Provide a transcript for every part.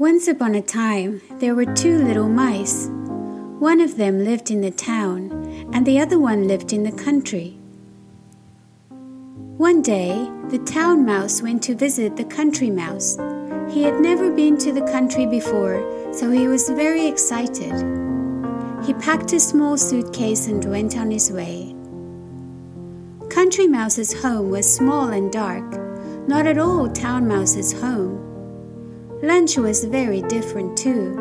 Once upon a time, there were two little mice. One of them lived in the town, and the other one lived in the country. One day, the town mouse went to visit the country mouse. He had never been to the country before, so he was very excited. He packed a small suitcase and went on his way. Country Mouse's home was small and dark, not at all Town Mouse's home. Lunch was very different too.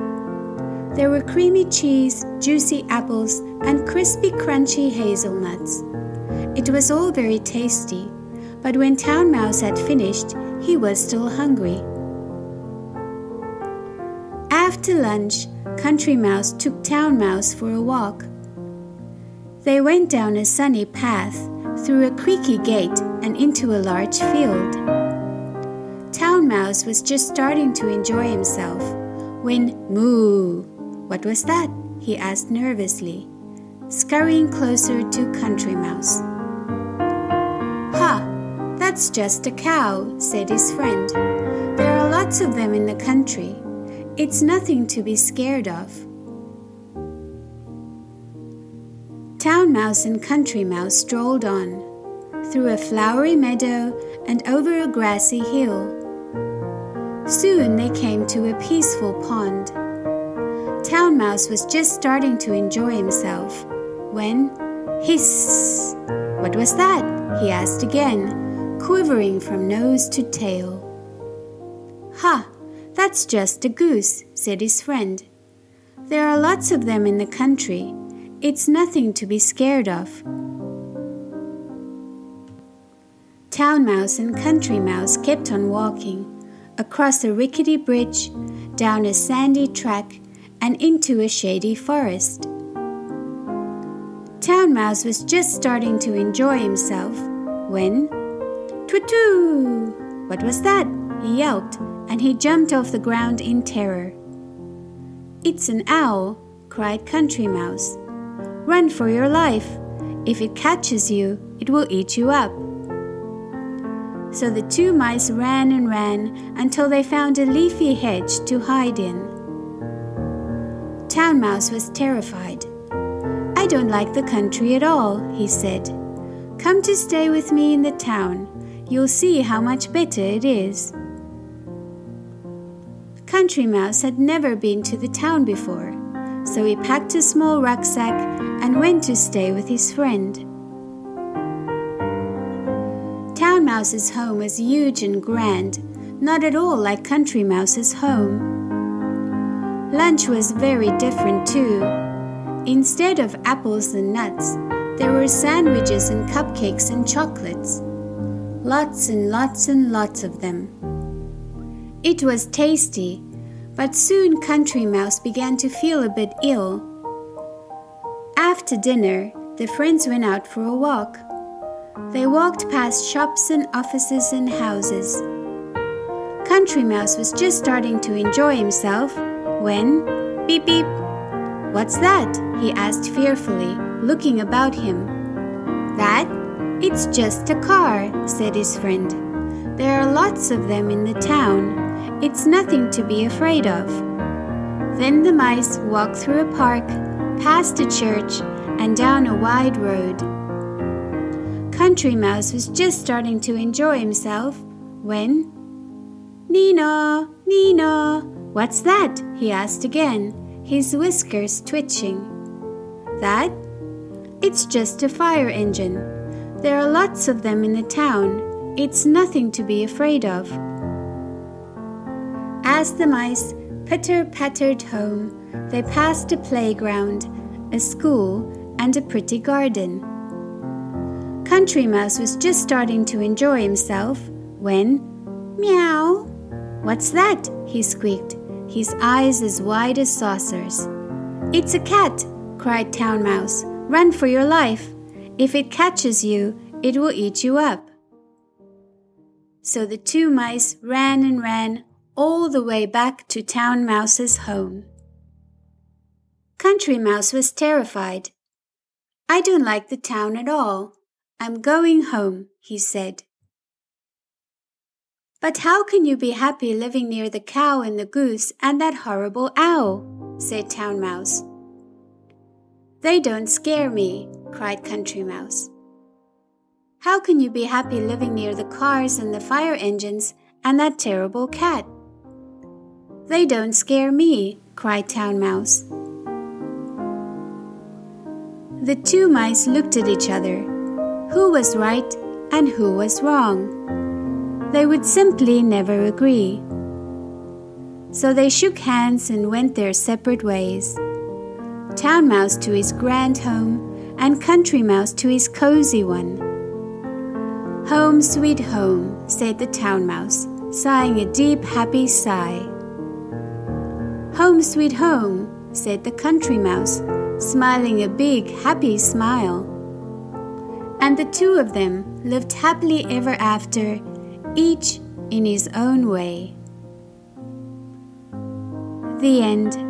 There were creamy cheese, juicy apples, and crispy, crunchy hazelnuts. It was all very tasty, but when Town Mouse had finished, he was still hungry. After lunch, Country Mouse took Town Mouse for a walk. They went down a sunny path, through a creaky gate, and into a large field. Town Mouse was just starting to enjoy himself when moo! What was that? he asked nervously, scurrying closer to Country Mouse. Ha! That's just a cow, said his friend. There are lots of them in the country. It's nothing to be scared of. Town Mouse and Country Mouse strolled on, through a flowery meadow and over a grassy hill. Soon they came to a peaceful pond. Town Mouse was just starting to enjoy himself when hiss! What was that? he asked again, quivering from nose to tail. Ha! That's just a goose, said his friend. There are lots of them in the country. It's nothing to be scared of. Town Mouse and Country Mouse kept on walking across a rickety bridge, down a sandy track, and into a shady forest. Town Mouse was just starting to enjoy himself when. Twitoo! What was that? He yelped, and he jumped off the ground in terror. It's an owl, cried Country Mouse. Run for your life. If it catches you, it will eat you up. So the two mice ran and ran until they found a leafy hedge to hide in. Town Mouse was terrified. I don't like the country at all, he said. Come to stay with me in the town. You'll see how much better it is. Country Mouse had never been to the town before, so he packed a small rucksack and went to stay with his friend. Mouse's home was huge and grand, not at all like Country Mouse's home. Lunch was very different too. Instead of apples and nuts, there were sandwiches and cupcakes and chocolates. Lots and lots and lots of them. It was tasty, but soon Country Mouse began to feel a bit ill. After dinner, the friends went out for a walk. They walked past shops and offices and houses. Country Mouse was just starting to enjoy himself when beep beep. What's that? he asked fearfully, looking about him. That? It's just a car, said his friend. There are lots of them in the town. It's nothing to be afraid of. Then the mice walked through a park, past a church, and down a wide road. Country Mouse was just starting to enjoy himself when. Nina, Nina, what's that? he asked again, his whiskers twitching. That? It's just a fire engine. There are lots of them in the town. It's nothing to be afraid of. As the mice pitter pattered home, they passed a playground, a school, and a pretty garden. Country Mouse was just starting to enjoy himself when. Meow! What's that? he squeaked, his eyes as wide as saucers. It's a cat, cried Town Mouse. Run for your life. If it catches you, it will eat you up. So the two mice ran and ran all the way back to Town Mouse's home. Country Mouse was terrified. I don't like the town at all. I'm going home, he said. But how can you be happy living near the cow and the goose and that horrible owl? said Town Mouse. They don't scare me, cried Country Mouse. How can you be happy living near the cars and the fire engines and that terrible cat? They don't scare me, cried Town Mouse. The two mice looked at each other. Who was right and who was wrong? They would simply never agree. So they shook hands and went their separate ways. Town Mouse to his grand home, and Country Mouse to his cozy one. Home, sweet home, said the Town Mouse, sighing a deep, happy sigh. Home, sweet home, said the Country Mouse, smiling a big, happy smile. And the two of them lived happily ever after, each in his own way. The end.